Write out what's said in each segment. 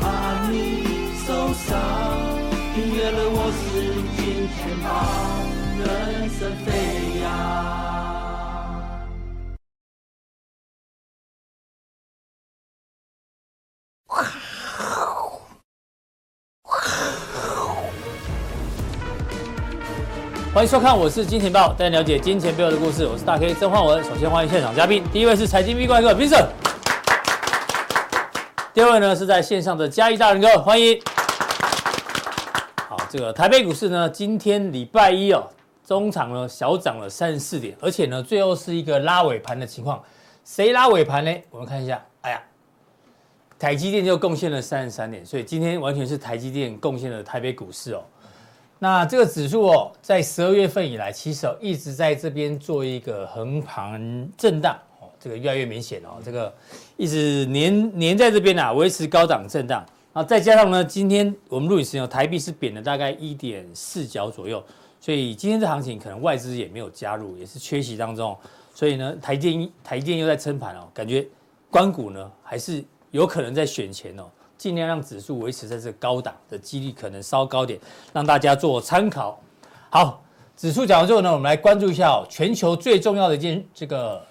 怕你受伤。订阅了我是金钱豹，人生飞扬。欢迎收看，我是金钱豹，带你了解金钱背后的故事。我是大 K 曾焕文。首先欢迎现场嘉宾，第一位是财经 B 怪客 Vincent，第二位呢是在线上的嘉义大仁哥，欢迎。好，这个台北股市呢，今天礼拜一哦，中场呢小涨了三十四点，而且呢最后是一个拉尾盘的情况。谁拉尾盘呢？我们看一下，哎呀，台积电就贡献了三十三点，所以今天完全是台积电贡献了台北股市哦。那这个指数哦，在十二月份以来，其实一直在这边做一个横盘震荡，这个越来越明显哦，这个一直黏黏在这边啊，维持高档震荡。啊，再加上呢，今天我们录影时间，台币是贬了大概一点四角左右，所以今天这行情可能外资也没有加入，也是缺席当中。所以呢，台电台电又在撑盘哦，感觉关股呢还是有可能在选前哦。尽量让指数维持在这个高档的几率可能稍高点，让大家做参考。好，指数讲完之后呢，我们来关注一下，全球最重要的一件这个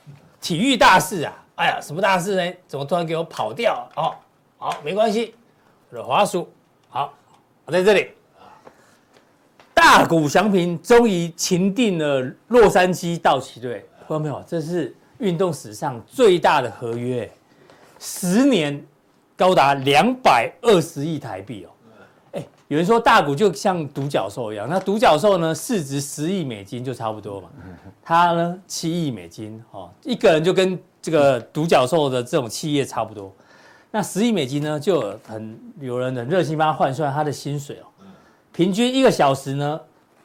体育大事啊！哎呀，什么大事呢？怎么突然给我跑掉？哦，好，没关系，我的滑鼠，好，我在这里。大谷翔平终于钦定了洛杉矶道奇队，看到没有？这是运动史上最大的合约，十年。高达两百二十亿台币哦，有人说大股就像独角兽一样，那独角兽呢市值十亿美金就差不多嘛，他呢七亿美金哦，一个人就跟这个独角兽的这种企业差不多，那十亿美金呢就很有人很热心帮他换算他的薪水哦，平均一个小时呢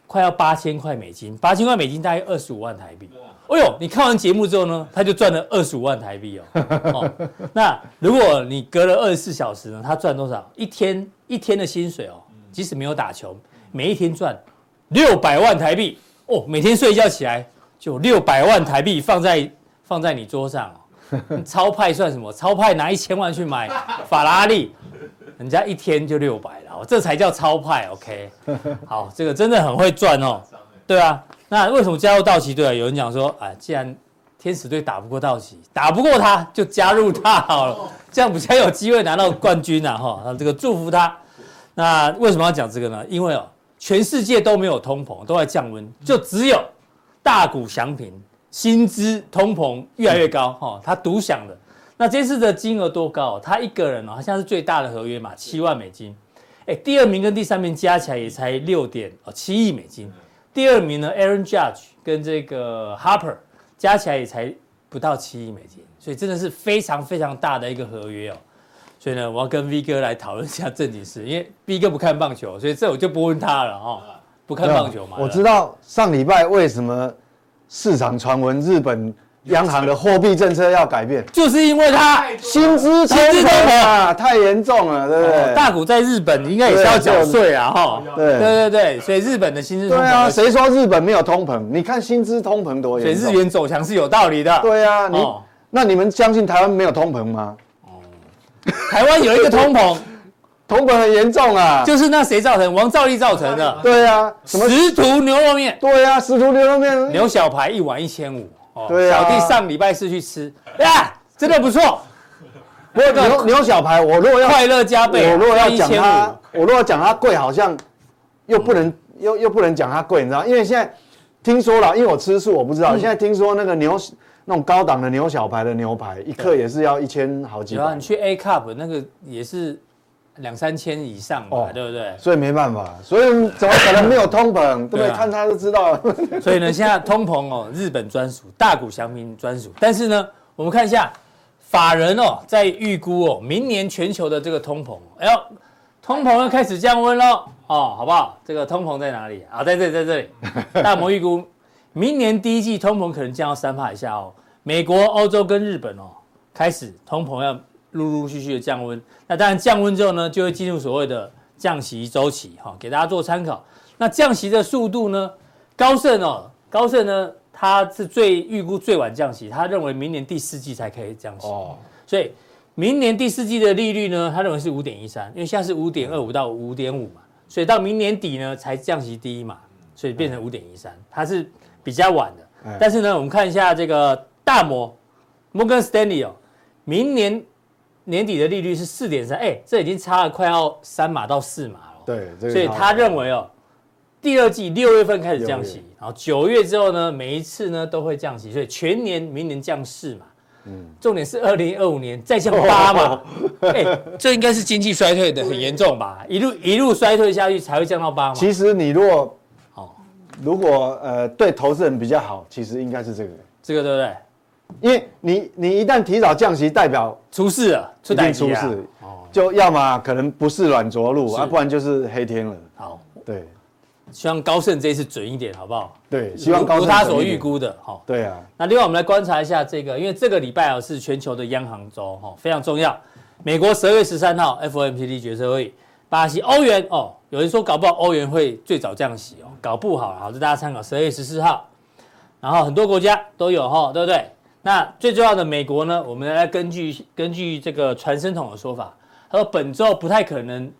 快要八千块美金，八千块美金大概二十五万台币。哎呦，你看完节目之后呢，他就赚了二十五万台币哦。哦，那如果你隔了二十四小时呢，他赚多少？一天一天的薪水哦，即使没有打球，每一天赚六百万台币哦。每天睡觉起来就六百万台币放在放在你桌上哦。超派算什么？超派拿一千万去买法拉利，人家一天就六百了，这才叫超派。OK，好，这个真的很会赚哦。对啊。那为什么加入道奇队啊？有人讲说，啊，既然天使队打不过道奇，打不过他就加入他好了，这样比较有机会拿到冠军啊！哈，那这个祝福他。那为什么要讲这个呢？因为哦，全世界都没有通膨，都在降温，就只有大股祥平薪资通膨越来越高，哈，他独享的。那这次的金额多高？他一个人哦，好像是最大的合约嘛，七万美金。哎，第二名跟第三名加起来也才六点哦七亿美金。第二名呢，Aaron Judge 跟这个 Harper 加起来也才不到七亿美金，所以真的是非常非常大的一个合约哦。所以呢，我要跟 V 哥来讨论一下正经事，因为 V 哥不看棒球，所以这我就不问他了哈。不看棒球嘛？我知道上礼拜为什么市场传闻日本。央行的货币政策要改变，就是因为他薪资通膨啊，太严重了，对不对？大股在日本应该也是要缴税啊，哈。对对对对，所以日本的薪资通膨。对啊，谁说日本没有通膨？你看薪资通膨多严重。所以日元走强是有道理的。对啊，你那你们相信台湾没有通膨吗？哦，台湾有一个通膨，通膨很严重啊，就是那谁造成？王兆力造成的。对啊，什么十图牛肉面？对啊，十图牛肉面，牛小排一碗一千五。对啊，小弟上礼拜四去吃，呀，真的不错。我牛牛小排，我如果要快乐加倍，我如果要讲它，我如果讲它贵，好像又不能又又不能讲它贵，你知道？因为现在听说了，因为我吃素，我不知道。现在听说那个牛那种高档的牛小排的牛排，一克也是要一千好几。然后你去 A Cup 那个也是。两三千以上吧，哦、对不对？所以没办法，所以怎么可能没有通膨？对不对？看他就知道了。所以呢，现在通膨哦，日本专属，大股祥平专属。但是呢，我们看一下法人哦，在预估哦，明年全球的这个通膨，哎呦，通膨要开始降温喽，哦，好不好？这个通膨在哪里啊？在这里，在这里。大摩预估，明年第一季通膨可能降到三趴以下哦。美国、欧洲跟日本哦，开始通膨要。陆陆续续的降温，那当然降温之后呢，就会进入所谓的降息周期，哈，给大家做参考。那降息的速度呢？高盛哦，高盛呢，他是最预估最晚降息，他认为明年第四季才可以降息。哦，所以明年第四季的利率呢，他认为是五点一三，因为现在是五点二五到五点五嘛，所以到明年底呢才降息第一嘛，所以变成五点一三，它是比较晚的。但是呢，我们看一下这个大摩摩根斯丹利哦，明年年底的利率是四点三，哎，这已经差了快要三码到四码了。对，所以他认为哦。第二季六月份开始降息，然后九月之后呢，每一次呢都会降息，所以全年明年降四嘛。嗯，重点是二零二五年再降八嘛。哎，这应该是经济衰退的很严重吧？一路一路衰退下去才会降到八嘛。其实你如果哦，如果呃对投资人比较好，其实应该是这个，这个对不对？因为你你一旦提早降息，代表出事了，出大事啊。哦，就要么可能不是软着陆啊，不然就是黑天了。好，对。希望高盛这一次准一点，好不好？对，希望高盛如他所预估的，哈。对啊。那另外我们来观察一下这个，因为这个礼拜啊是全球的央行周，哈，非常重要。美国十二月十三号 FOMC 决策会议，巴西、欧元哦，有人说搞不好欧元会最早降息哦，搞不好，好，这大家参考十二月十四号。然后很多国家都有哈，对不对？那最重要的美国呢，我们来根据根据这个传声筒的说法，他说本周不太可能。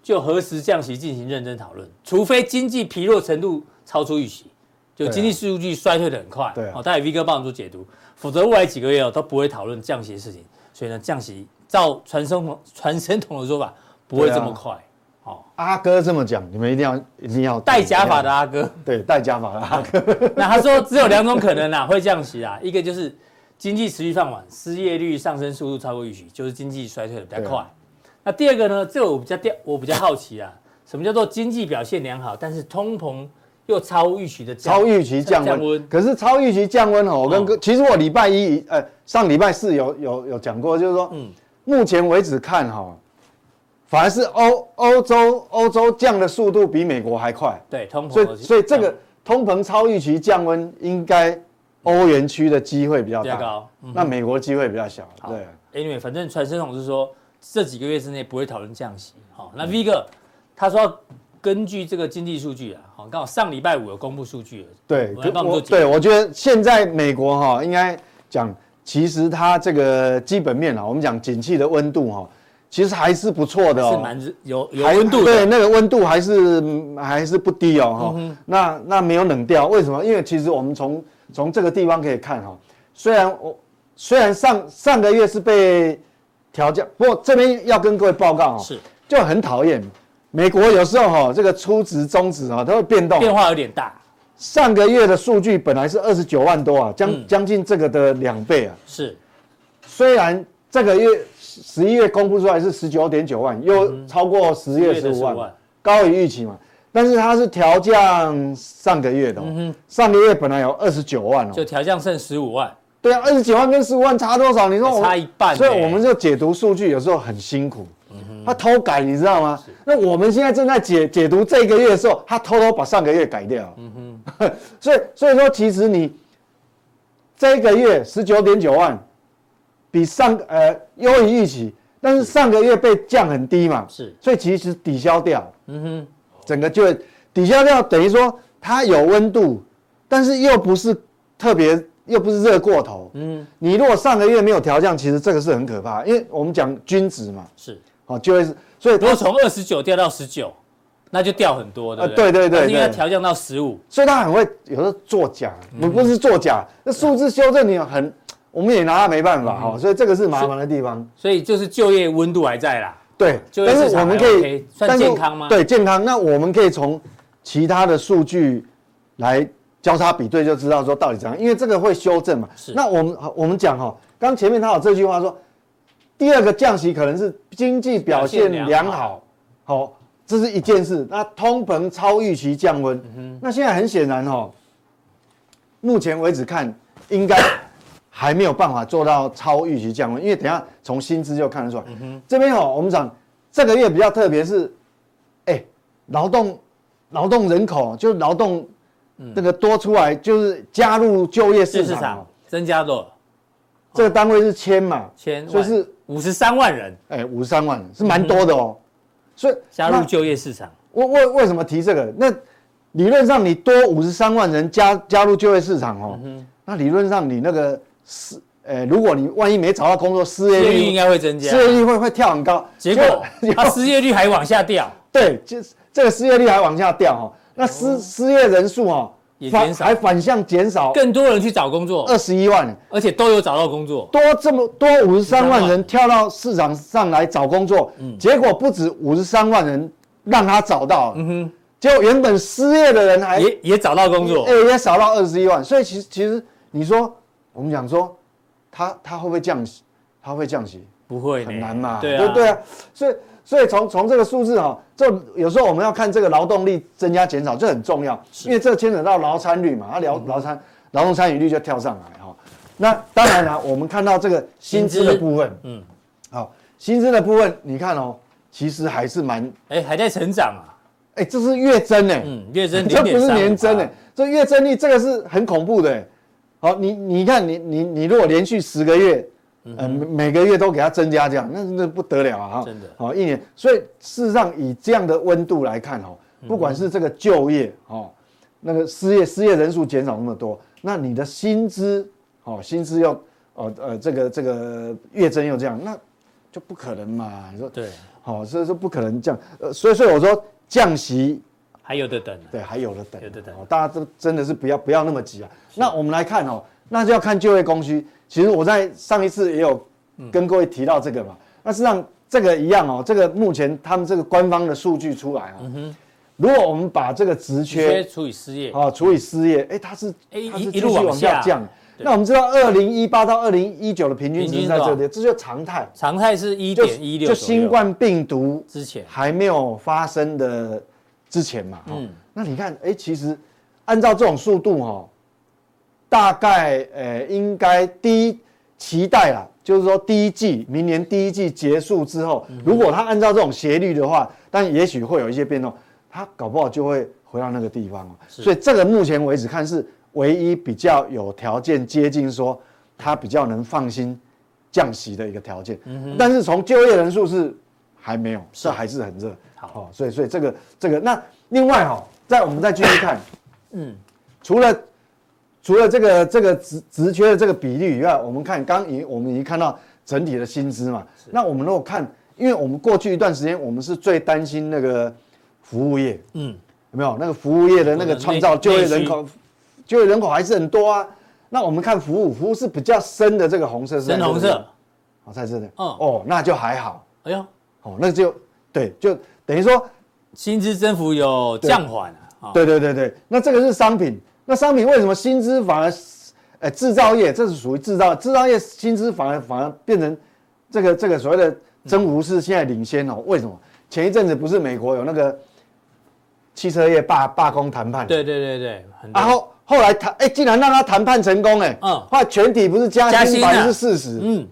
就何时降息进行认真讨论，除非经济疲弱程度超出预期，就经济数据衰退的很快，对，哦，待会 V 哥帮我们做解读，否则未来几个月哦都不会讨论降息的事情，所以呢，降息照传声筒传声筒的说法不会这么快，哦，阿哥这么讲，你们一定要一定要戴假发的阿哥，对，戴假发的阿哥，那他说只有两种可能啊，会降息啊，一个就是经济持续放缓，失业率上升速度超过预期，就是经济衰退的比较快。那第二个呢？这个我比较掉，我比较好奇啊，什么叫做经济表现良好，但是通膨又超预期的超预期降温？可是超预期降温哦，我跟哥，其实我礼拜一呃上礼拜四有有有讲过，就是说，嗯，目前为止看哈，反而是欧欧洲欧洲降的速度比美国还快。对，通膨。所以所以这个通膨超预期降温，应该欧元区的机会比较大，高，那美国机会比较小。对，Anyway，反正传声筒是说。这几个月之内不会讨论降息，好，那 V 哥他说根据这个经济数据啊，好，刚好上礼拜五有公布数据了，对，我对我觉得现在美国哈应该讲，其实它这个基本面啊，我们讲景气的温度哈，其实还是不错的哦，是蛮有有温度的，对，那个温度还是还是不低哦，哈，那那没有冷掉，为什么？因为其实我们从从这个地方可以看哈，虽然我虽然上上个月是被调降，不过这边要跟各位报告哦，是。就很讨厌，美国有时候哈这个初值中值啊它会变动，变化有点大。上个月的数据本来是二十九万多啊，将将近这个的两倍啊。是，虽然这个月十一月公布出来是十九点九万，又超过十月十五万，高于预期嘛，但是它是调降上个月的，上个月本来有二十九万哦，就调降剩十五万。对啊，二十九万跟十五万差多少？你说我差一半，所以我们就解读数据有时候很辛苦。嗯哼，他偷改，你知道吗？那我们现在正在解解读这个月的时候，他偷偷把上个月改掉。嗯哼，所以所以说，其实你这个月十九点九万，比上呃优于预期，但是上个月被降很低嘛，是，所以其实抵消掉。嗯哼，整个就抵消掉，等于说它有温度，但是又不是特别。又不是热过头，嗯，你如果上个月没有调降，其实这个是很可怕，因为我们讲均值嘛，是，好，就会是，所以如果从二十九掉到十九，那就掉很多，对不对？对对对，因为它调降到十五，所以他很会有时候作假，不不是作假，那数字修正你很，我们也拿他没办法哈，所以这个是麻烦的地方。所以就是就业温度还在啦，对，但是我们可以算健康吗？对，健康。那我们可以从其他的数据来。交叉比对就知道说到底怎样，因为这个会修正嘛。是。那我们我们讲哈，刚前面他有这句话说，第二个降息可能是经济表现良好，好，这是一件事。那通膨超预期降温，那现在很显然哈，目前为止看应该还没有办法做到超预期降温，因为等下从薪资就看得出来。这边哦，我们讲这个月比较特别是，哎，劳动劳动人口就是劳动。这个多出来就是加入就业市场，增加多，这个单位是千嘛，千，所以是五十三万人，哎，五十三万人是蛮多的哦，所以加入就业市场，为为为什么提这个？那理论上你多五十三万人加加入就业市场哦，那理论上你那个失呃，如果你万一没找到工作，失业率失业率应该会增加，失业率会会跳很高。结果它失业率还往下掉。对，就是这个失业率还往下掉哈。那失、哦、失业人数哦，也减少，还反向减少，更多人去找工作，二十一万，而且都有找到工作，多这么多五十三万人跳到市场上来找工作，嗯，结果不止五十三万人让他找到，嗯哼，结果原本失业的人还也也找到工作，哎，也少到二十一万，所以其实其实你说我们讲说它它会不会降息？它会降息？不会，很难嘛，对啊，对啊，所以。所以从从这个数字哈，这有时候我们要看这个劳动力增加减少，这很重要，因为这牵扯到劳参率嘛，它劳劳参劳动参与率就跳上来哈。那当然了，我们看到这个薪资的部分，嗯，好，薪资的部分，你看哦，其实还是蛮，哎，还在成长啊，哎，这是月增哎，嗯，月增，这不是年增哎，这月增率这个是很恐怖的，好，你你看你你你如果连续十个月。嗯，每个月都给它增加这样，那那不得了啊！哈，真的，好一年，所以事实上以这样的温度来看，哈，不管是这个就业，哦，那个失业失业人数减少那么多，那你的薪资，哦，薪资要哦呃，这个这个月增又这样，那就不可能嘛？你说对，好，所以说不可能降，呃，所以所以我说降息还有的等，对，还有的等，有的等，大家都真的是不要不要那么急啊。那我们来看哦，那就要看就业供需。其实我在上一次也有跟各位提到这个嘛，那实际上这个一样哦，这个目前他们这个官方的数据出来啊，如果我们把这个职缺除以失业，哦，除以失业，哎，它是它是继续往下。降。那我们知道，二零一八到二零一九的平均值在这里，这就常态。常态是一点一六，就新冠病毒之前。还没有发生的之前嘛。嗯，那你看，哎，其实按照这种速度哈。大概呃，应该第一期待啦，就是说第一季明年第一季结束之后，如果他按照这种斜率的话，但也许会有一些变动，他搞不好就会回到那个地方哦。所以这个目前为止看是唯一比较有条件接近说他比较能放心降息的一个条件。但是从就业人数是还没有，这还是很热。好，所以所以这个这个那另外哈，再我们再继续看，嗯，除了。除了这个这个职职缺的这个比例以外，我们看刚已我们已经看到整体的薪资嘛。那我们如果看，因为我们过去一段时间，我们是最担心那个服务业，嗯，有没有那个服务业的那个创造就业人口，就业人口还是很多啊。那我们看服务，服务是比较深的这个红色是，深红色，好在这里，哦哦，那就还好。哎呦，哦，那就对，就等于说薪资增幅有降缓啊。对对对对，那这个是商品。那商品为什么薪资反而，呃，制造业这是属于制造，制造业薪资反而反而变成这个这个所谓的增幅是现在领先哦？为什么？前一阵子不是美国有那个汽车业罢罢工谈判？对对对对。然后后来谈，哎，竟然让他谈判成功，哎，嗯，后来全体不是加薪百分之四十，嗯，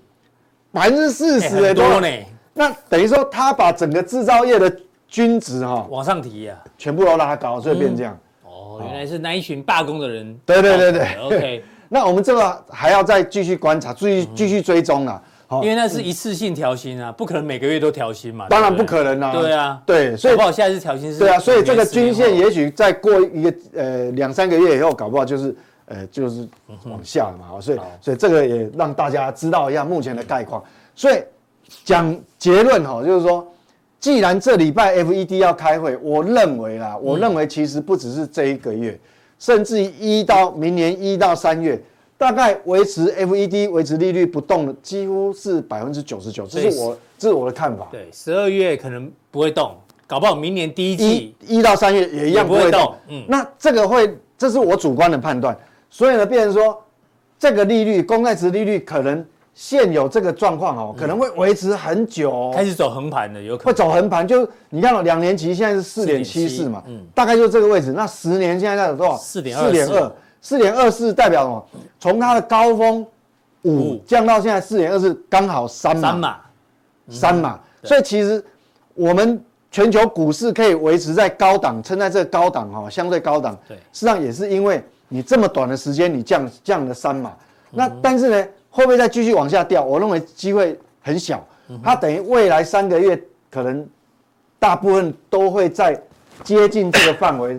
百分之四十，哎，多呢。那等于说他把整个制造业的均值哈往上提呀，全部都拉高，所以变这样。哦原来是那一群罢工的人。对对对对，OK。那我们这个还要再继续观察，继续继续追踪啊。因为那是一次性调薪啊，不可能每个月都调薪嘛。当然不可能啊。对啊，对，所以不好下一次调薪是。对啊，所以这个均线也许再过一个呃两三个月以后，搞不好就是呃就是往下了嘛。所以所以这个也让大家知道一下目前的概况。所以讲结论哈，就是说。既然这礼拜 FED 要开会，我认为啦，我认为其实不只是这一个月，嗯、甚至于一到明年一到三月，大概维持 FED 维持利率不动的几乎是百分之九十九，这是我这是我的看法。对，十二月可能不会动，搞不好明年第一季一到三月也一样不会动。会动嗯，那这个会，这是我主观的判断。所以呢，变成说这个利率，公债值利率可能。现有这个状况哦，可能会维持很久，哦，开始走横盘的，有可能会走横盘。就你看哦，两年期现在是四点七四嘛，嗯，大概就这个位置。那十年现在在多少？四点四点二，四点二四代表什么？从它的高峰五降到现在四点二四，刚好三码，三码，三码。所以其实我们全球股市可以维持在高档，撑在这个高档哈，相对高档。对，实际上也是因为你这么短的时间你降降了三码。那但是呢？会不会再继续往下掉？我认为机会很小，它等于未来三个月可能大部分都会在接近这个范围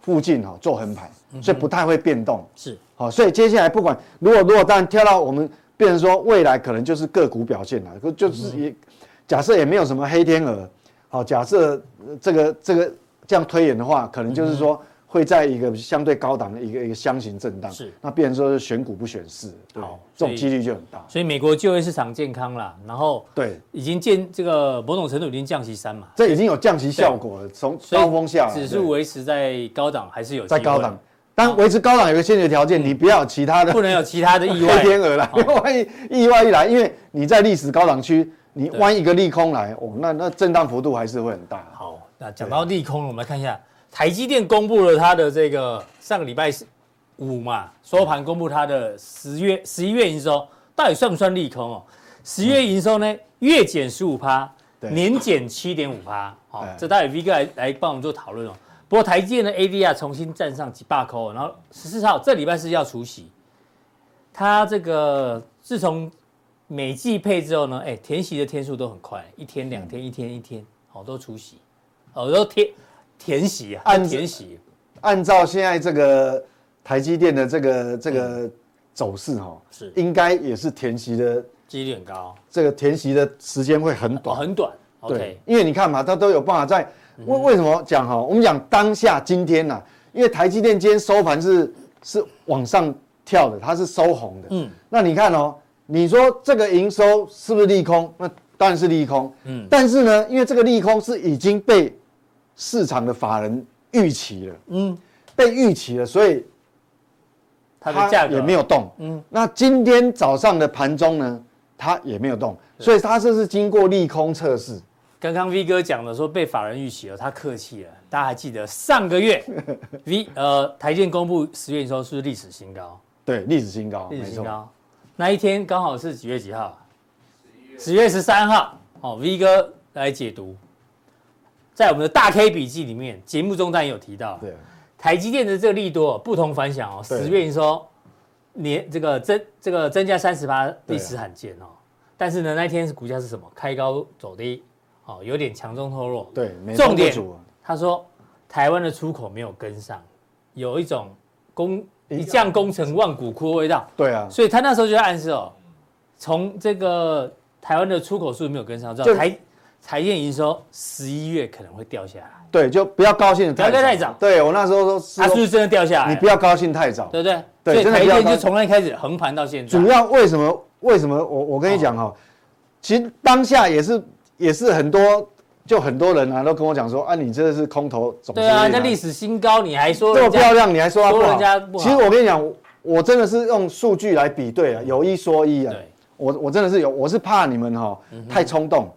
附近哈做横盘，所以不太会变动。是好，所以接下来不管如果如果当然跳到我们变成说未来可能就是个股表现了，就是也假设也没有什么黑天鹅，好，假设这个这个这样推演的话，可能就是说。会在一个相对高档的一个一个箱型震荡，是。那变成说是选股不选市，好，这种几率就很大。所以美国就业市场健康了，然后对，已经见这个某种程度已经降息三嘛，这已经有降息效果了，从高峰下，指数维持在高档还是有在高档，但维持高档有个先决条件，你不要有其他的，不能有其他的意外。黑天鹅啦，因为万一意外一来，因为你在历史高档区，你万一一个利空来，哦，那那震荡幅度还是会很大。好，那讲到利空，我们来看一下。台积电公布了它的这个上个礼拜五嘛，收盘公布它的十月十一月营收，到底算不算利空哦？十月营收呢，月减十五趴，年减七点五趴，好，这待会 V 哥来来帮我们做讨论哦。不过台积电的 ADR 重新站上几百块，然后十四号这礼拜是要除息，它这个自从每季配之后呢，哎，填息的天数都很快，一天两天，一天一天，好都除息，好都贴。填息啊，按填息，按照现在这个台积电的这个这个走势哈，是应该也是填息的几率很高，这个填息的时间会很短，很短。对，因为你看嘛，它都有办法在为为什么讲哈？我们讲当下今天呐，因为台积电今天收盘是是往上跳的，它是收红的。嗯，那你看哦，你说这个营收是不是利空？那当然是利空。嗯，但是呢，因为这个利空是已经被市场的法人预期了，嗯，被预期了，所以它的价格也没有动，嗯。那今天早上的盘中呢，它也没有动，所以它这是经过利空测试。刚刚 V 哥讲的说被法人预期了，他客气了。大家还记得上个月 V 呃台建公布十月营收是历史新高，对，历史新高，历史新高。那一天刚好是几月几号？十月十三号。哦，V 哥来解读。在我们的大 K 笔记里面，节目中当然有提到，对，台积电的这个利多不同凡响哦，十月营收年这个增这个增加三十八，历史罕见哦。但是呢，那天是股价是什么？开高走低，哦，有点强中透弱。对，重点他说台湾的出口没有跟上，有一种功一将功成万骨枯的味道。对啊，所以他那时候就在暗示哦，从这个台湾的出口数没有跟上，知道台。台电营收十一月可能会掉下来，对，就不要高兴的太太早。对我那时候说，它是不是真的掉下来？你不要高兴太早，对不对？对，所以台电就从那开始横盘到现在。主要为什么？为什么？我我跟你讲哈，其实当下也是也是很多，就很多人啊都跟我讲说啊，你这是空头总。对啊，那历史新高，你还说这么漂亮，你还说它不好？其实我跟你讲，我真的是用数据来比对啊，有一说一啊。我我真的是有，我是怕你们哈太冲动。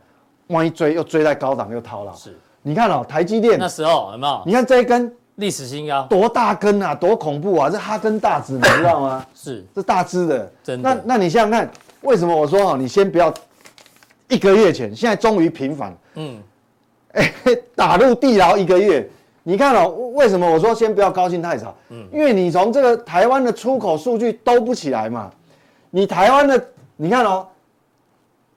万一追又追在高档又套牢，是，你看哦，台积电那时候有没有？你看这一根历史新高，多大根啊，多恐怖啊！这哈根达斯，你知道吗？是，这大只的，真的。那那你想想看，为什么我说哦，你先不要一个月前，现在终于平反，嗯，哎，打入地牢一个月，你看哦，为什么我说先不要高兴太早？嗯，因为你从这个台湾的出口数据都不起来嘛，你台湾的，你看哦，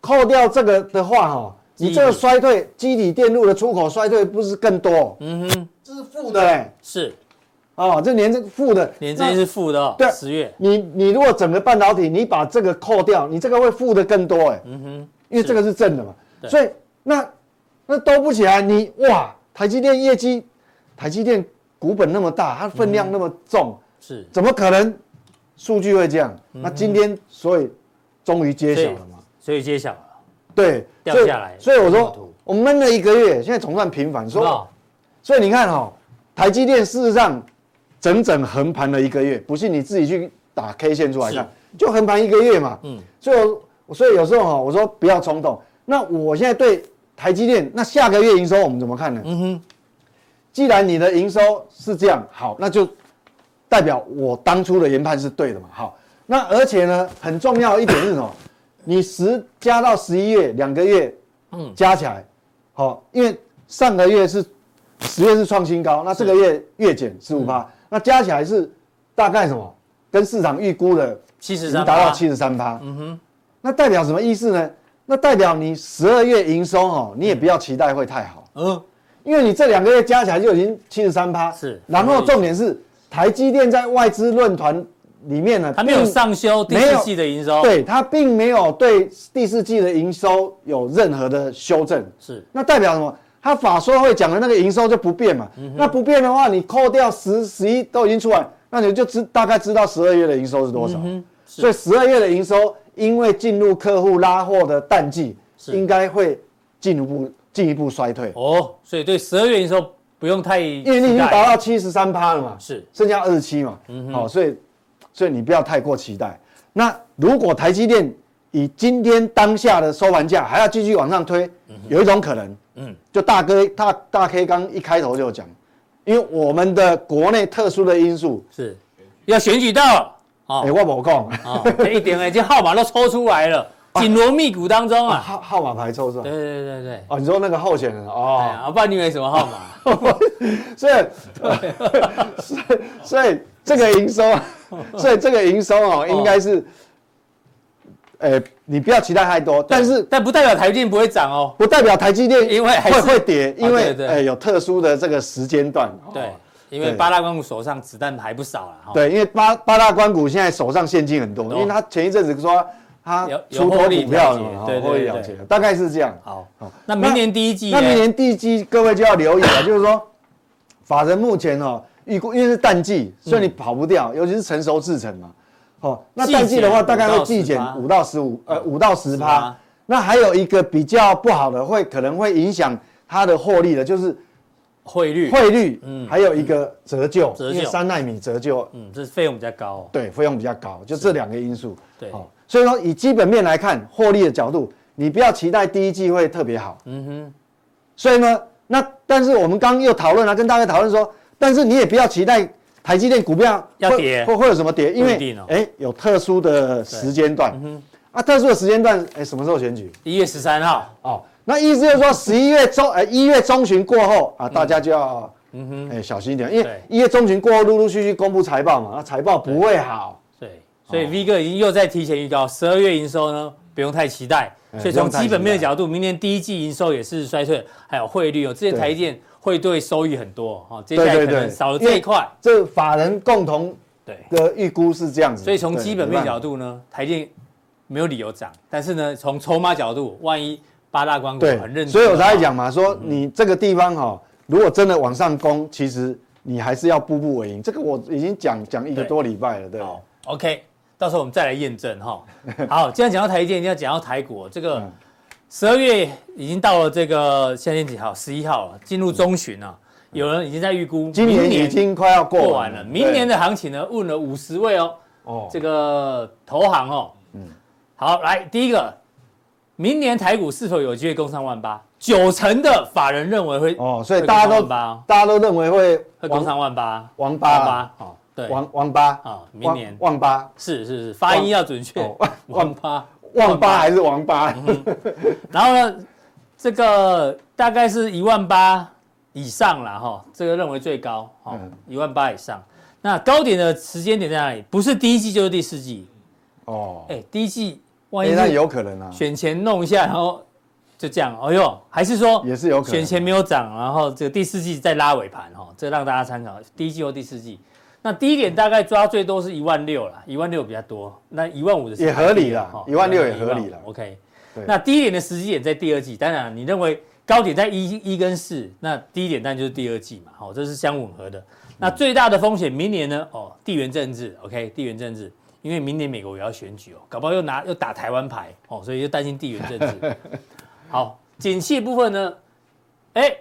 扣掉这个的话哈。你这个衰退，积体电路的出口衰退不是更多？嗯哼，这是负的嘞。是，哦，这年这负的，年这是负的。哦对，十月。你你如果整个半导体，你把这个扣掉，你这个会负的更多哎。嗯哼，因为这个是正的嘛。所以那那都不起来，你哇，台积电业绩，台积电股本那么大，它分量那么重，是，怎么可能数据会这样？那今天所以终于揭晓了嘛？所以揭晓了。对，掉下来，所以我说我闷了一个月，现在总算平反。说，所以你看哈，台积电事实上整整横盘了一个月，不信你自己去打 K 线出来看，就横盘一个月嘛。嗯，所以我所以有时候哈，我说不要冲动。那我现在对台积电，那下个月营收我们怎么看呢？嗯哼，既然你的营收是这样，好，那就代表我当初的研判是对的嘛。好，那而且呢，很重要一点是什么？你十加到十一月两个月，嗯，加起来，好，因为上个月是十月是创新高，那这个月月减十五趴，那加起来是大概什么？跟市场预估的七十三，达到七十三趴，嗯哼，那代表什么意思呢？那代表你十二月营收哦，你也不要期待会太好，嗯，因为你这两个月加起来就已经七十三趴，是，然后重点是台积电在外资论坛里面呢，它没有上修第四季的营收，对，它并没有对第四季的营收有任何的修正，是，那代表什么？它法说会讲的那个营收就不变嘛，嗯、那不变的话，你扣掉十、十一都已经出来，那你就知大概知道十二月的营收是多少。嗯、所以十二月的营收，因为进入客户拉货的淡季，应该会进一步进一步衰退。哦，所以对十二月营收不用太，因为你已经达到七十三趴了嘛，是。剩下二十七嘛，嗯，好，所以所以你不要太过期待。那如果台积电以今天当下的收盘价还要继续往上推，嗯、有一种可能。嗯，就大哥大大 K 刚一开头就讲，因为我们的国内特殊的因素是。要选举到啊，哎，我没空啊，一点已经号码都抽出来了，紧锣密鼓当中啊，号号码牌抽出来，对对对对，哦，你说那个候选人哦，我不知道你以为什么号码，所以 所以所以这个营收，所以这个营收哦，应该是。呃，你不要期待太多，但是但不代表台积电不会涨哦，不代表台积电因为会会跌，因为呃有特殊的这个时间段。对，因为八大关股手上子弹还不少了。对，因为八八大关股现在手上现金很多，因为他前一阵子说他出脱股票了嘛，对对对，大概是这样。好，那明年第一季，那明年第一季各位就要留意了，就是说法人目前哦预估，因为是淡季，所以你跑不掉，尤其是成熟制成嘛。哦，那淡季的话，大概会季减五到十五，呃，五到十趴。那还有一个比较不好的，会可能会影响它的获利的，就是汇率。汇率，嗯，还有一个折旧，折旧三奈米折旧，嗯，这是费用比较高。对，费用比较高，就这两个因素。对，哦，所以说以基本面来看，获利的角度，你不要期待第一季会特别好。嗯哼。所以呢，那但是我们刚刚又讨论了，跟大家讨论说，但是你也不要期待。台积电股票要跌，或会有什么跌？因为哎，有特殊的时间段。啊，特殊的时间段，哎，什么时候选举？一月十三号。哦，那意思就是说，十一月中，呃，一月中旬过后啊，大家就要，嗯哼，哎，小心一点，因为一月中旬过后，陆陆续续公布财报嘛，那财报不会好。对，所以 V 哥已经又在提前预告，十二月营收呢，不用太期待。所以从基本面的角度，明年第一季营收也是衰退，还有汇率哦，这些台积电。会对收益很多哈，接下来可能少了这一块。这法人共同对的预估是这样子，所以从基本面角度呢，台积没有理由涨，但是呢，从筹码角度，万一八大关股很认真，所以我才讲嘛，说你这个地方哈，如果真的往上攻，其实你还是要步步为营。这个我已经讲讲一个多礼拜了，对。好，OK，到时候我们再来验证哈。好，既然讲到台积电，一定要讲到台股这个。十二月已经到了这个现在几号？十一号了，进入中旬了。有人已经在预估，今年已经快要过完了。明年的行情呢？问了五十位哦。哦。这个投行哦。嗯。好，来第一个，明年台股是否有机会攻上万八？九成的法人认为会。哦，所以大家都大家都认为会会攻上万八。王八。哦，对。王王八。啊，明年。万八。是是是，发音要准确。万八。万八还是王八？嗯、然后呢，这个大概是一万八以上了哈，这个认为最高，哈，一万八以上。那高点的时间点在哪里？不是第一季就是第四季。哦，哎，第一季万一那有可能啊，选前弄一下，然后就这样。哎呦，还是说也是有可能，选前没有涨，然后这个第四季再拉尾盘哈，这个让大家参考，第一季或第四季。那低点大概抓最多是一万六啦，一万六比较多。那一万五的也合理了，一万六也合理了。OK，那低点的时机点在第二季，当然你认为高点在一一跟四，那低点当然就是第二季嘛，好，这是相吻合的。那最大的风险明年呢？哦，地缘政治，OK，地缘政治，因为明年美国也要选举哦，搞不好又拿又打台湾牌哦，所以就担心地缘政治。好，景气部分呢？哎，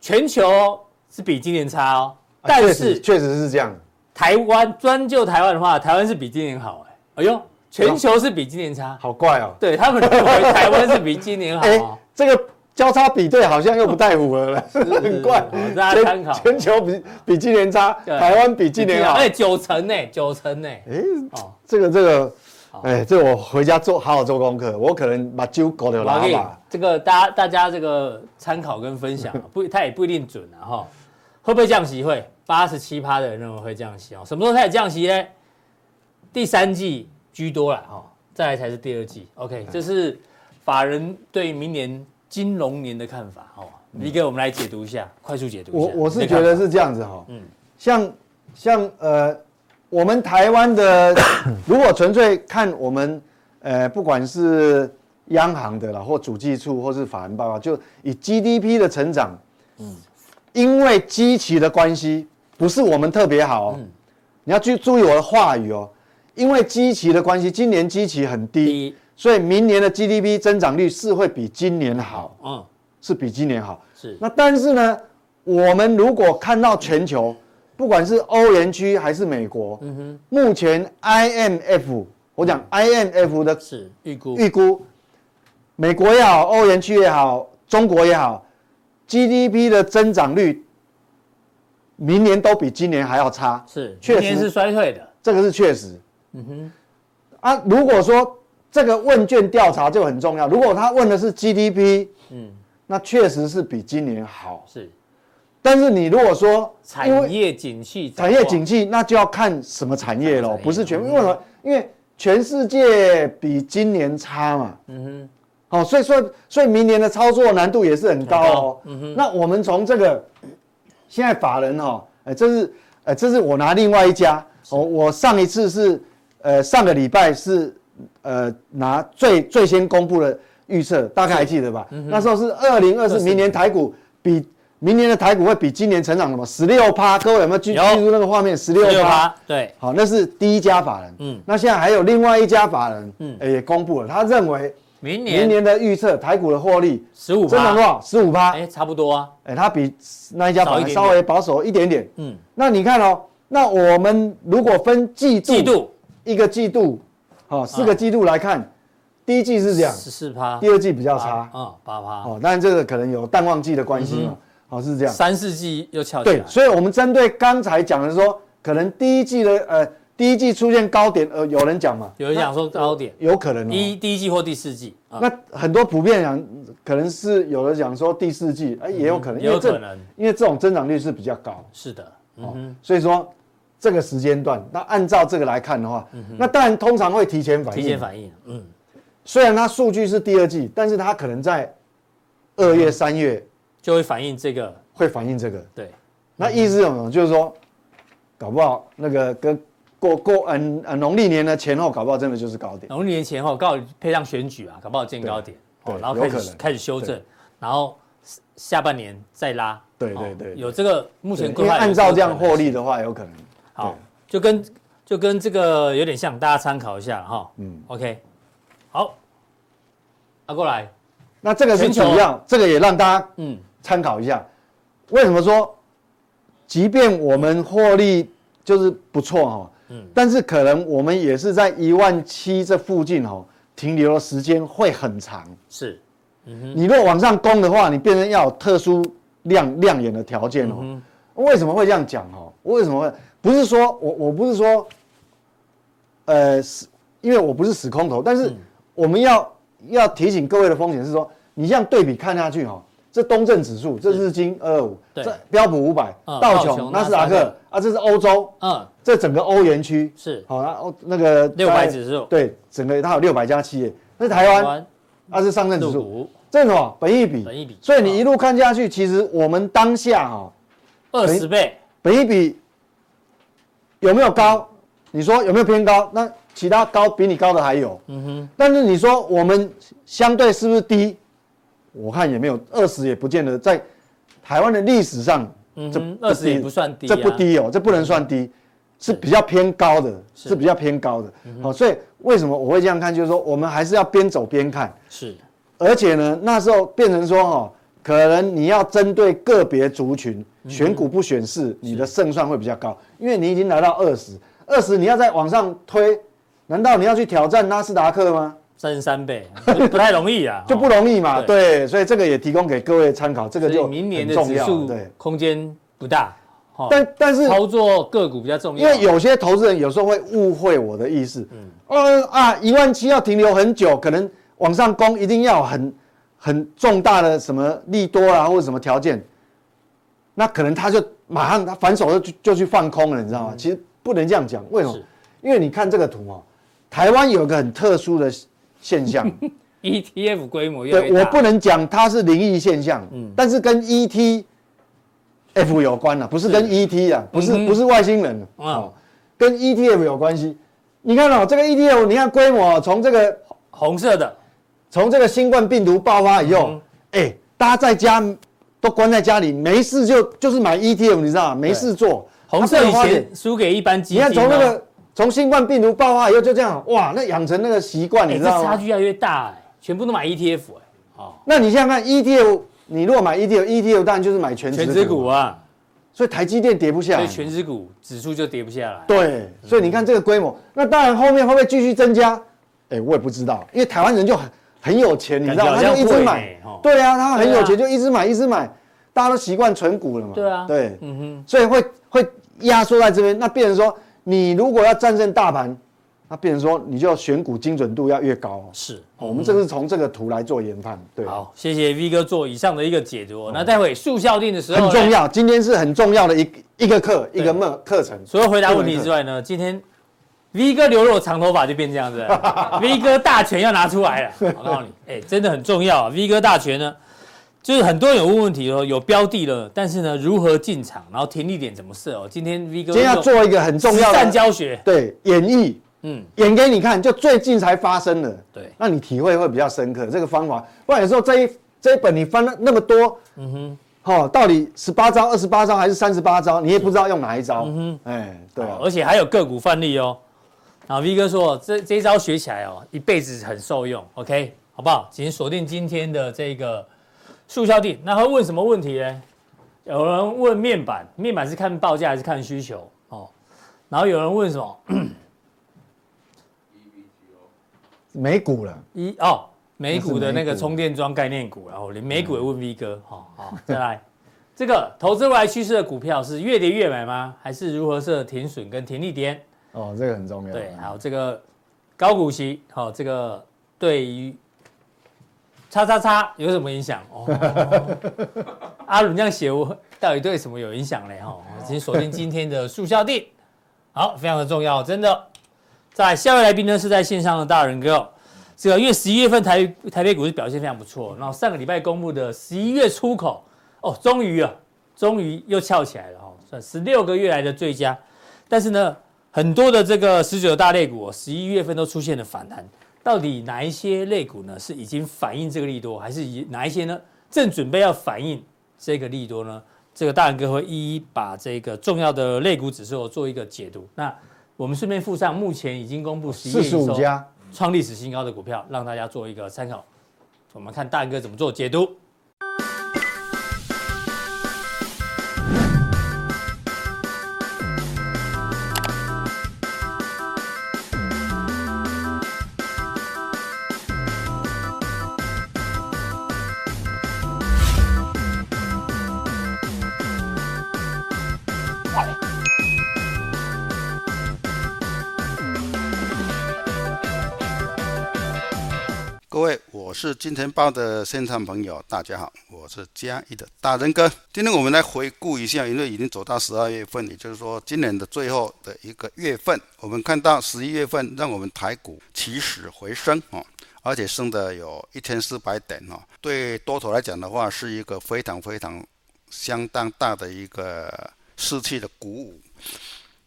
全球是比今年差哦，但是确实是这样。台湾专就台湾的话，台湾是比今年好哎，哎呦，全球是比今年差，好怪哦。对他们认为台湾是比今年好，哎，这个交叉比对好像又不太符合了，很怪。大家参考，全球比比今年差，台湾比今年好，哎，九成呢，九成呢。哎，哦，这个这个，哎，这我回家做好好做功课，我可能把酒搞掉了吧。这个大家大家这个参考跟分享，不，他也不一定准啊哈，会不会降息会？八十七趴的人认为会降息哦，什么时候开始降息呢？第三季居多了哈，再来才是第二季。OK，这是法人对明年金融年的看法哦。你给我们来解读一下，快速解读一下。我我是觉得是这样子哈，嗯，像像呃，我们台湾的，如果纯粹看我们，呃，不管是央行的啦，或主计处，或是法人报告，就以 GDP 的成长，嗯，因为基期的关系，不是我们特别好哦。你要去注意我的话语哦，因为基期的关系，今年基期很低，所以明年的 GDP 增长率是会比今年好，嗯，是比今年好。是。那但是呢，我们如果看到全球。不管是欧元区还是美国，嗯哼，目前 IMF 我讲 IMF 的是预估预估，美国也好，欧元区也好，中国也好，GDP 的增长率明年都比今年还要差，是，确实是衰退的，这个是确实，嗯哼，啊，如果说这个问卷调查就很重要，如果他问的是 GDP，嗯，那确实是比今年好，是。但是你如果说产业景气，产业景气，那就要看什么产业喽，不是全部。为什么？因为全世界比今年差嘛。嗯哼。好，所以说，所以明年的操作难度也是很高哦。嗯哼。那我们从这个现在法人哈，哎，这是，哎，这是我拿另外一家。我我上一次是，呃，上个礼拜是，呃，拿最最先公布的预测，大概还记得吧？那时候是二零二四，明年台股比。明年的台股会比今年成长什么？十六趴，各位有没有记记住那个画面？十六趴，对，好，那是第一家法人。嗯，那现在还有另外一家法人，嗯，也公布了，他认为明年。明年的预测台股的获利十五，增长多少？十五趴，哎，差不多啊，哎，它比那一家稍微保守一点点。嗯，那你看哦，那我们如果分季度，季度。一个季度，好，四个季度来看，第一季是这样，十四趴，第二季比较差，啊，八趴，哦，当然这个可能有淡旺季的关系嘛。哦，是这样，三四季又翘起来。对，所以，我们针对刚才讲的说，可能第一季的呃，第一季出现高点，呃，有人讲嘛？有人讲说高点，有可能。第一第一季或第四季。那很多普遍讲，可能是有人讲说第四季，哎，也有可能，也有可能，因为这种增长率是比较高。是的，哦，所以说这个时间段，那按照这个来看的话，那当然通常会提前反应。提前反应，嗯。虽然它数据是第二季，但是它可能在二月、三月就会反映这个。会反映这个，对，那意思是什么？就是说，搞不好那个跟过过嗯嗯农历年的前后，搞不好真的就是高点。农历年前后，刚好配上选举啊，搞不好见高点，对，然后开始开始修正，然后下半年再拉。对对对，有这个目前规划，按照这样获利的话，有可能。好，就跟就跟这个有点像，大家参考一下哈。嗯，OK，好，拿过来。那这个是主要，这个也让大家嗯参考一下。为什么说，即便我们获利就是不错哈，嗯，但是可能我们也是在一万七这附近哦，停留的时间会很长。是，嗯哼，你如果往上攻的话，你变成要有特殊亮亮眼的条件哦。嗯，为什么会这样讲哦？为什么会？不是说我我不是说，呃，是因为我不是死空头，但是我们要要提醒各位的风险是说，你这样对比看下去哈。这东证指数，这日经二二五，这标普五百，道琼、纳斯达克啊，这是欧洲，嗯，这整个欧元区是。好，那欧那个六百指数，对，整个它有六百家企业，那台湾，那是上证指数，这是什么？本益比，本益比，所以你一路看下去，其实我们当下哈，二十倍，本益比有没有高？你说有没有偏高？那其他高比你高的还有，嗯哼，但是你说我们相对是不是低？我看也没有二十，也不见得在台湾的历史上，这二十也不算低，这不低哦，这不能算低，是比较偏高的，是比较偏高的。好，所以为什么我会这样看？就是说，我们还是要边走边看。是，而且呢，那时候变成说哈，可能你要针对个别族群选股不选市，你的胜算会比较高，因为你已经来到二十，二十你要再往上推，难道你要去挑战纳斯达克吗？三十三倍 不太容易啊，就不容易嘛。对，所以这个也提供给各位参考。这个就明年的指数对空间不大，但但是操作个股比较重要。因为有些投资人有时候会误会我的意思。嗯。呃啊，一万七要停留很久，可能往上攻一定要很很重大的什么利多啊，或者什么条件，那可能他就马上他反手就就去放空了，你知道吗？其实不能这样讲。为什么？因为你看这个图哦，台湾有个很特殊的。现象，ETF 规模。对，我不能讲它是灵异现象，嗯，但是跟 ETF 有关了，不是跟 ET 啊，不是不是外星人哦。跟 ETF 有关系。你看哦，这个 ETF，你看规模从这个红色的，从这个新冠病毒爆发以后，哎、嗯欸，大家在家都关在家里，没事就就是买 ETF，你知道吗？没事做。红色以前输给一般基金。你看从那个从新冠病毒爆发以后就这样，哇，那养成那个习惯，你知道吗？差距越来越大，哎，全部都买 ETF，哎，哦，那你现在看 ETF，你如果买 ETF，ETF 当然就是买权值权值股啊，所以台积电跌不下来，所以权值股指数就跌不下来。对，所以你看这个规模，那当然后面会不会继续增加？哎，我也不知道，因为台湾人就很很有钱，你知道吗？他就一直买，对啊，他很有钱，就一直买，一直买，大家都习惯存股了嘛。对啊，对，嗯哼，所以会会。压缩在这边，那变成说，你如果要战胜大盘，那变成说，你就要选股精准度要越高。是，我们这个是从这个图来做研判。对，好，谢谢 V 哥做以上的一个解读。那待会速效定的时候，很重要，今天是很重要的一一个课，一个课课程。除了回答问题之外呢，今天 V 哥留了我长头发就变这样子，V 哥大权要拿出来了。我告诉你，哎，真的很重要啊，V 哥大权呢。就是很多人有问问题哦，有标的了，但是呢，如何进场，然后停利点怎么设哦？今天 V 哥今天要做一个很重要的教学，对，演绎，嗯，演给你看，就最近才发生的，对，那你体会会比较深刻。这个方法，不然有时候这一这一本你翻了那么多，嗯哼，哦，到底十八招、二十八招还是三十八招，你也不知道用哪一招，嗯哼，哎，对啊，而且还有个股范例哦。啊 V 哥说，这这一招学起来哦，一辈子很受用，OK，好不好？请锁定今天的这个。速效定，那会问什么问题呢？有人问面板，面板是看报价还是看需求？哦，然后有人问什么？美股了，一哦，美股的那个充电桩概念股，然后连美股也问 V 哥，好好，再来，这个投资未来趋势的股票是越跌越买吗？还是如何设停损跟停利点？哦，这个很重要。对，还有这个高股息，好，这个对于。叉叉叉有什么影响？哦，阿伦这样写，我到底对什么有影响嘞？哈，请锁定今天的速效定，好，非常的重要，真的。在下位来宾呢是在线上的大人哥，这个因为十一月份台台北股市表现非常不错，然后上个礼拜公布的十一月出口，哦，终于啊，终于又翘起来了哈，算十六个月来的最佳。但是呢，很多的这个十九大类股，十一月份都出现了反弹。到底哪一些类股呢？是已经反映这个利多，还是哪一些呢？正准备要反映这个利多呢？这个大仁哥会一一把这个重要的类股指数做一个解读。那我们顺便附上目前已经公布十一月营收创历史新高的股票，让大家做一个参考。我们看大仁哥怎么做解读。是金钱豹的现场朋友，大家好，我是嘉义的大仁哥。今天我们来回顾一下，因为已经走到十二月份，也就是说今年的最后的一个月份，我们看到十一月份让我们台股起死回生哦，而且升的有一千四百点哦，对多头来讲的话，是一个非常非常相当大的一个士气的鼓舞。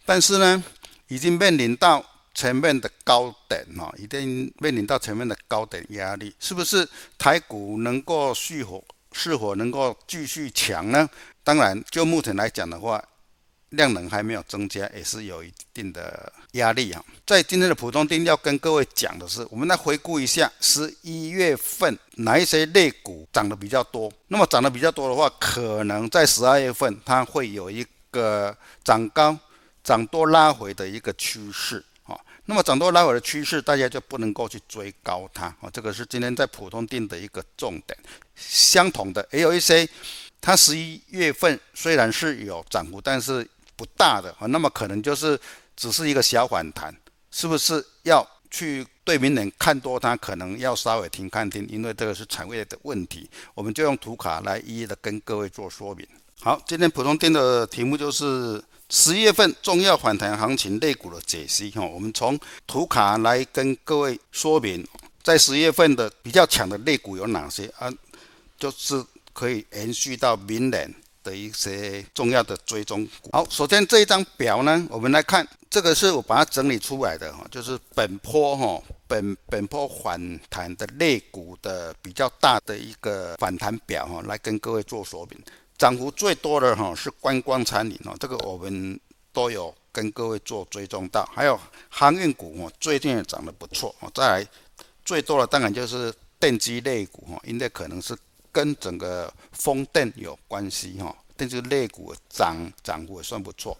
但是呢，已经面临到。前面的高点哈，一定面临到前面的高点压力，是不是台股能够续火，是否能够继续强呢？当然，就目前来讲的话，量能还没有增加，也是有一定的压力啊。在今天的普通定要跟各位讲的是，我们来回顾一下十一月份哪一些类股涨得比较多。那么涨得比较多的话，可能在十二月份它会有一个涨高、涨多拉回的一个趋势。那么涨多拉回的趋势，大家就不能够去追高它啊，这个是今天在普通錠的一个重点。相同的，也有一些，它十一月份虽然是有涨幅，但是不大的啊，那么可能就是只是一个小反弹，是不是要去对明年看多它？可能要稍微停看停，因为这个是产业的问题。我们就用图卡来一一的跟各位做说明。好，今天普通錠的题目就是。十月份重要反弹行情类股的解析哈，我们从图卡来跟各位说明，在十月份的比较强的类股有哪些啊？就是可以延续到明年的一些重要的追踪股。好，首先这一张表呢，我们来看，这个是我把它整理出来的哈，就是本波哈本本波反弹的类股的比较大的一个反弹表哈，来跟各位做说明。涨幅最多的哈是观光餐饮哦，这个我们都有跟各位做追踪到，还有航运股哦，最近也涨得不错哦。再来最多的当然就是电机类股哈，因为可能是。跟整个风电有关系哈，电机类股涨涨幅也算不错。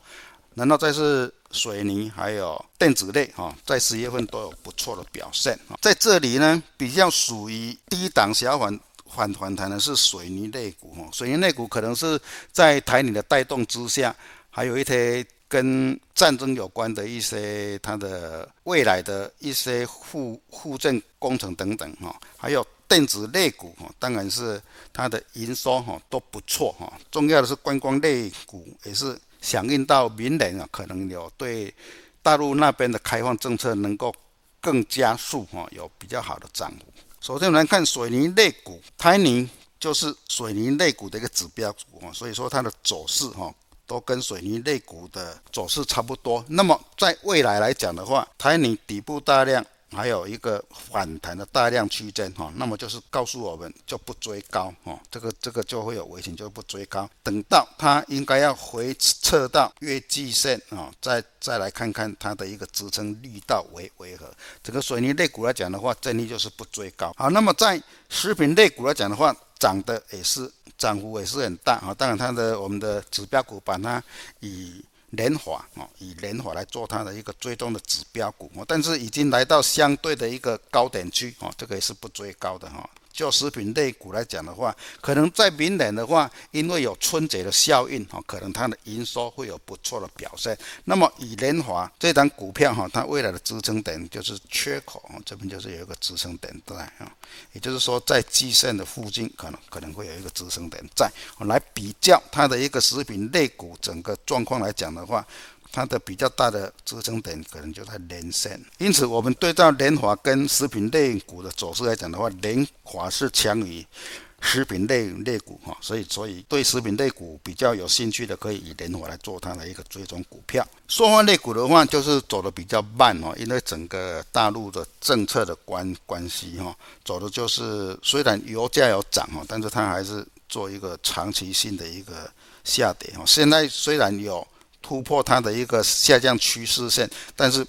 然后再是水泥，还有电子类哈，在十月份都有不错的表现。在这里呢，比较属于低档小反反反弹的是水泥类股哈，水泥类股可能是在台泥的带动之下，还有一些跟战争有关的一些它的未来的一些护护振工程等等哈，还有。电子类股哈，当然是它的营收哈都不错哈。重要的是观光类股也是响应到明年啊，可能有对大陆那边的开放政策能够更加速哈，有比较好的涨幅。首先我们来看水泥肋骨，胎泥就是水泥肋骨的一个指标股啊，所以说它的走势哈都跟水泥肋骨的走势差不多。那么在未来来讲的话，胎泥底部大量。还有一个反弹的大量区间哈，那么就是告诉我们就不追高哈，这个这个就会有危险，就不追高，等到它应该要回撤到月季线啊，再再来看看它的一个支撑力道为为何。整个水泥类股来讲的话，建议就是不追高。好，那么在食品类股来讲的话，涨的也是涨幅也是很大啊。当然它的我们的指标股把它以。联华哦，以联华来做它的一个追踪的指标股哦，但是已经来到相对的一个高点区哦，这个也是不追高的哈。就食品类股来讲的话，可能在明年的话，因为有春节的效应哈，可能它的营收会有不错的表现。那么以联华这张股票哈，它未来的支撑点就是缺口，这边就是有一个支撑点在啊，也就是说在季线的附近可能可能会有一个支撑点在，来比较它的一个食品类股整个状况来讲的话。它的比较大的支撑点可能就在连线，因此我们对照联华跟食品类股的走势来讲的话，联华是强于食品类类股哈，所以所以对食品类股比较有兴趣的，可以以联华来做它的一个追踪股票。塑化类股的话，就是走的比较慢哦，因为整个大陆的政策的关关系哈，走的就是虽然油价有涨哈，但是它还是做一个长期性的一个下跌哈。现在虽然有。突破它的一个下降趋势线，但是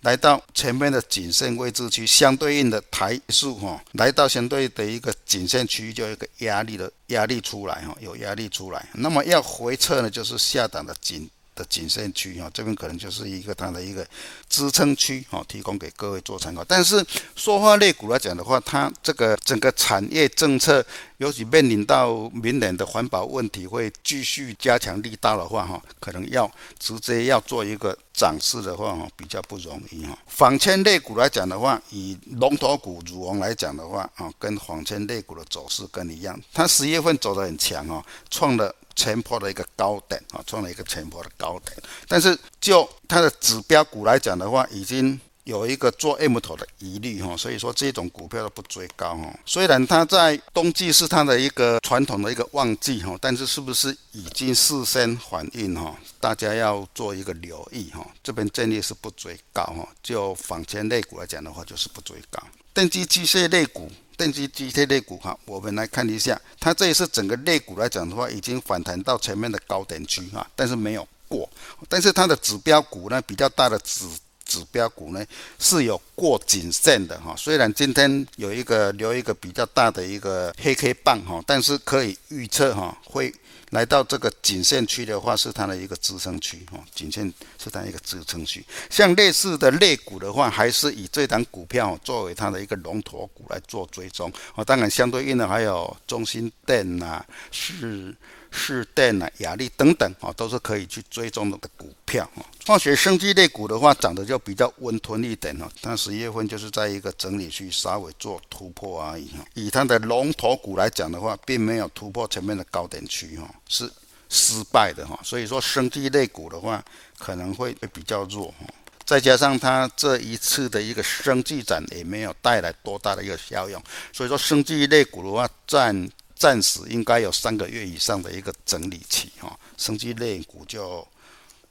来到前面的颈线位置区，相对应的台数哈，来到相对的一个颈线区域，就有一个压力的压力出来哈，有压力出来。那么要回撤呢，就是下档的颈的颈线区哈，这边可能就是一个它的一个支撑区哈，提供给各位做参考。但是塑化类股来讲的话，它这个整个产业政策。尤其面临到明年的环保问题会继续加强力道的话，哈，可能要直接要做一个涨势的话，哈，比较不容易哈。纺纤类股来讲的话，以龙头股乳王来讲的话，啊，跟纺纤类股的走势跟你一样，它十月份走得很强哦，创了前坡的一个高点啊，创了一个前坡的高点。但是就它的指标股来讲的话，已经。有一个做 M 头的疑虑哈，所以说这种股票都不追高哈。虽然它在冬季是它的一个传统的一个旺季哈，但是是不是已经事先反映哈？大家要做一个留意哈。这边建议是不追高哈。就纺纤类股来讲的话，就是不追高。电机机械类股，电机机械类股哈，我们来看一下，它这一次整个类股来讲的话，已经反弹到前面的高点区哈，但是没有过。但是它的指标股呢，比较大的指。指标股呢是有过谨慎的哈，虽然今天有一个留一个比较大的一个黑 K 棒哈，但是可以预测哈会来到这个颈线区的话是它的一个支撑区哈，颈线是它一个支撑区。像类似的类股的话，还是以这档股票作为它的一个龙头股来做追踪啊。当然相对应的还有中心电呐是。市电啊、亚力等等啊，都是可以去追踪的股票啊。化学生技类股的话，涨得就比较温吞一点哈。它十一月份就是在一个整理区稍微做突破而已。以它的龙头股来讲的话，并没有突破前面的高点区哈，是失败的哈。所以说，生技类股的话可能会比较弱哈。再加上它这一次的一个生技展也没有带来多大的一个效用，所以说生技类股的话占。暂时应该有三个月以上的一个整理期哈，生技类股就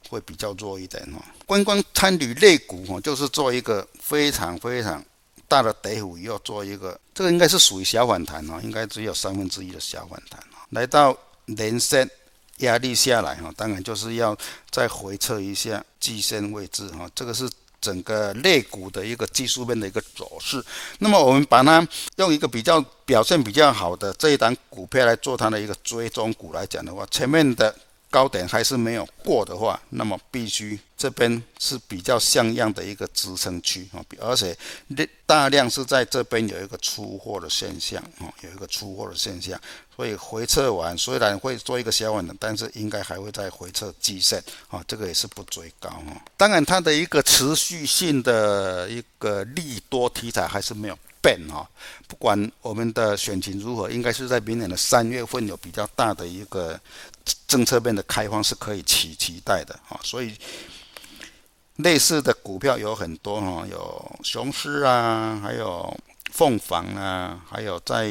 会比较弱一点哈。观光餐旅类股哈，就是做一个非常非常大的底部，又做一个，这个应该是属于小反弹哈，应该只有三分之一的小反弹哈，来到连线压力下来哈，当然就是要再回测一下季线位置哈，这个是。整个类股的一个技术面的一个走势，那么我们把它用一个比较表现比较好的这一档股票来做它的一个追踪股来讲的话，前面的。高点还是没有过的话，那么必须这边是比较像样的一个支撑区啊，而且大量是在这边有一个出货的现象啊，有一个出货的现象，所以回撤完虽然会做一个小反弹，但是应该还会再回撤季线啊，这个也是不追高啊。当然它的一个持续性的一个利多题材还是没有变哈，不管我们的选情如何，应该是在明年的三月份有比较大的一个。政策面的开放是可以期期待的啊，所以类似的股票有很多哈，有雄狮啊，还有凤凰啊，还有在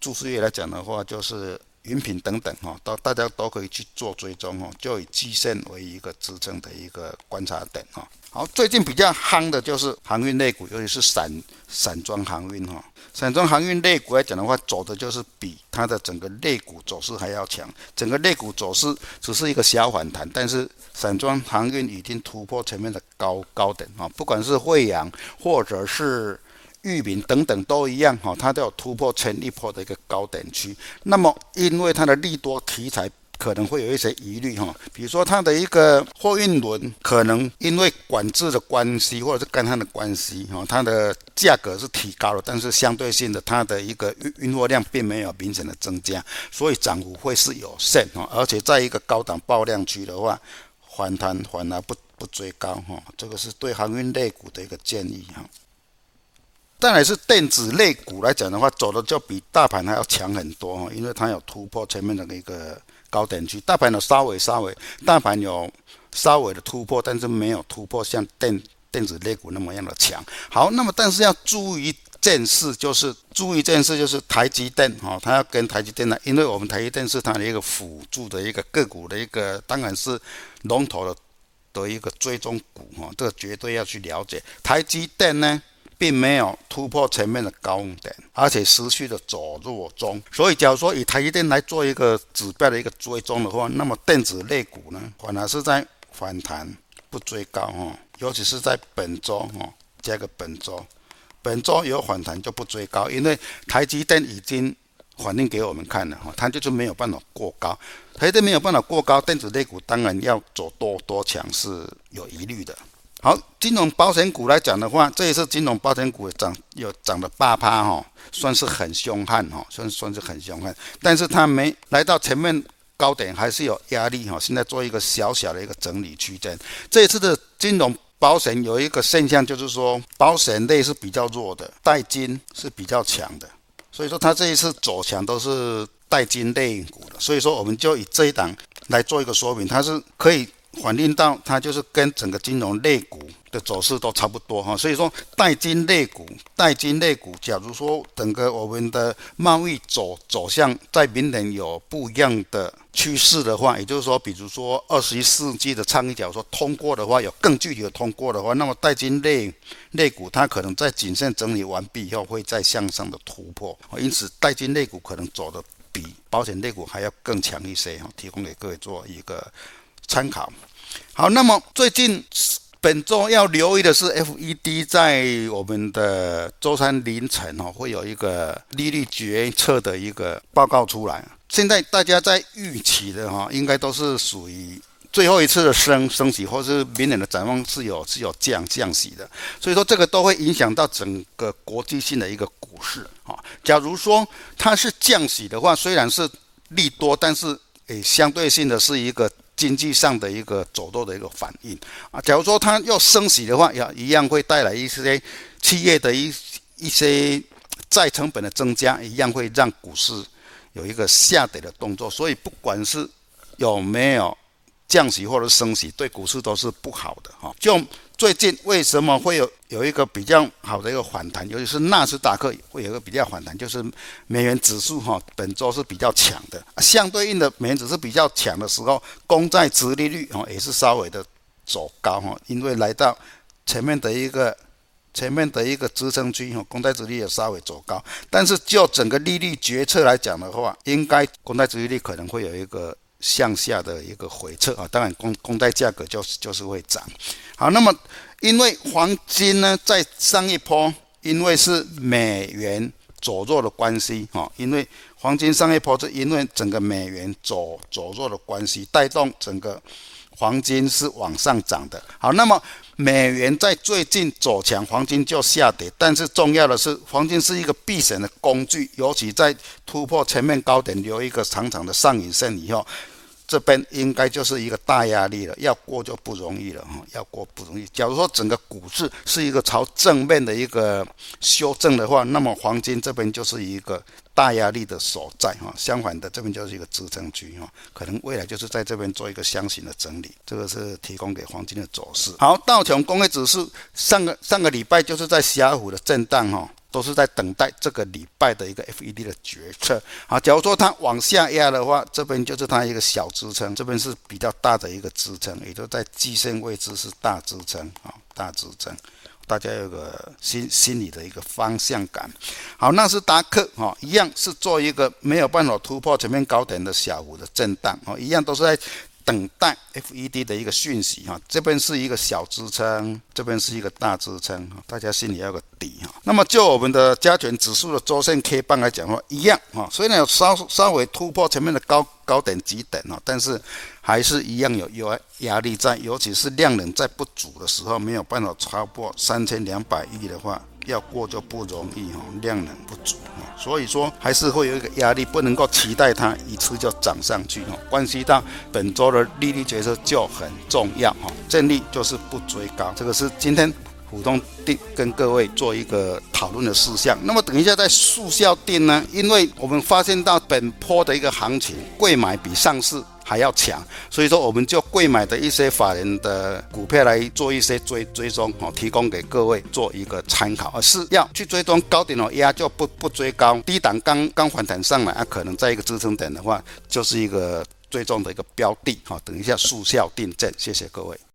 注释业来讲的话，就是云品等等哈，都大家都可以去做追踪哈，就以季线为一个支撑的一个观察点哈。好，最近比较夯的就是航运类股，尤其是散散装航运哈。散装航运类股来讲的话，走的就是比它的整个类股走势还要强。整个类股走势只是一个小反弹，但是散装航运已经突破前面的高高点啊，不管是惠阳或者是裕民等等都一样哈，它都有突破前一波的一个高点区。那么因为它的利多题材。可能会有一些疑虑哈，比如说它的一个货运轮可能因为管制的关系，或者是干旱的关系哈，它的价格是提高了，但是相对性的它的一个运运货量并没有明显的增加，所以涨幅会是有限哈，而且在一个高档爆量区的话，反弹反而不不追高哈，这个是对航运类股的一个建议哈。当然是电子类股来讲的话，走的就比大盘还要强很多哈，因为它有突破前面的一个。高点区，大盘有稍微稍微，大盘有稍微的突破，但是没有突破像电电子类股那么样的强。好，那么但是要注意一件事，就是注意一件事，就是台积电哈，它要跟台积电呢，因为我们台积电是它的一个辅助的一个个股的一个，当然是龙头的的一个追踪股哈，这个绝对要去了解台积电呢。并没有突破前面的高点，而且持续的走弱中。所以，假如说以台积电来做一个指标的一个追踪的话，那么电子类股呢，反而是在反弹，不追高哈。尤其是在本周哈，加个本周，本周有反弹就不追高，因为台积电已经反映给我们看了哈，它就是没有办法过高。台积电没有办法过高，电子类股当然要走多多强是有疑虑的。好，金融保险股来讲的话，这一次金融保险股涨有涨了八趴哈，算是很凶悍哈，算算是很凶悍。但是它没来到前面高点，还是有压力哈。现在做一个小小的一个整理区间。这一次的金融保险有一个现象，就是说保险类是比较弱的，带金是比较强的。所以说它这一次走强都是带金类股的。所以说我们就以这一档来做一个说明，它是可以。反映到它就是跟整个金融类股的走势都差不多哈，所以说代金类股、代金类股，假如说整个我们的贸易走走向在明年有不一样的趋势的话，也就是说，比如说二十一世纪的倡议，假如说通过的话，有更具体的通过的话，那么代金类类股它可能在谨慎整理完毕以后，会再向上的突破，因此代金类股可能走的比保险类股还要更强一些哈，提供给各位做一个。参考，好，那么最近本周要留意的是，FED 在我们的周三凌晨哦，会有一个利率决策的一个报告出来。现在大家在预期的哈，应该都是属于最后一次的升升息，或是明年的展望是有是有降降息的。所以说，这个都会影响到整个国际性的一个股市啊。假如说它是降息的话，虽然是利多，但是诶，相对性的是一个。经济上的一个走弱的一个反应啊，假如说它要升息的话，也一样会带来一些企业的一一些再成本的增加，一样会让股市有一个下跌的动作。所以不管是有没有降息或者升息，对股市都是不好的哈。就最近为什么会有有一个比较好的一个反弹，尤其是纳斯达克会有一个比较反弹，就是美元指数哈，本周是比较强的，相对应的美元指数比较强的时候，公债殖利率哈也是稍微的走高哈，因为来到前面的一个。前面的一个支撑区，哈，公债殖利率也稍微走高，但是就整个利率决策来讲的话，应该公债殖利率可能会有一个向下的一个回撤啊，当然公公债价格就是就是会涨。好，那么因为黄金呢，在上一波因为是美元走弱的关系，哈，因为黄金上一波是因为整个美元走走弱的关系，带动整个黄金是往上涨的。好，那么。美元在最近走强，黄金就下跌。但是重要的是，黄金是一个避险的工具，尤其在突破前面高点留一个长长的上影线以后，这边应该就是一个大压力了，要过就不容易了哈，要过不容易。假如说整个股市是一个朝正面的一个修正的话，那么黄金这边就是一个。大压力的所在哈，相反的这边就是一个支撑区哈，可能未来就是在这边做一个箱型的整理，这个是提供给黄金的走势。好，道琼工业指数上个上个礼拜就是在狭幅的震荡哈，都是在等待这个礼拜的一个 FED 的决策。啊，假如说它往下压的话，这边就是它一个小支撑，这边是比较大的一个支撑，也就在季线位置是大支撑啊，大支撑。大家有个心心理的一个方向感。好，纳斯达克哈一样是做一个没有办法突破前面高点的小幅的震荡哦，一样都是在等待 FED 的一个讯息哈。这边是一个小支撑，这边是一个大支撑，大家心里要有个底哈。那么就我们的加权指数的周线 K 棒来讲的话，一样哈，虽然有稍稍微突破前面的高高点几点哈，但是。还是一样有有压力在，尤其是量能在不足的时候，没有办法超过三千两百亿的话，要过就不容易哈，量能不足哈，所以说还是会有一个压力，不能够期待它一次就涨上去哈，关系到本周的利率决策就很重要哈，建议就是不追高，这个是今天普通定跟各位做一个讨论的事项。那么等一下在速效定呢，因为我们发现到本波的一个行情，贵买比上市。还要强，所以说我们就贵买的一些法人的股票来做一些追追踪哦，提供给各位做一个参考。而是要去追踪高点哦，压就不不追高，低档刚刚反弹上来啊，可能在一个支撑点的话，就是一个追踪的一个标的。哦，等一下速效定正，谢谢各位。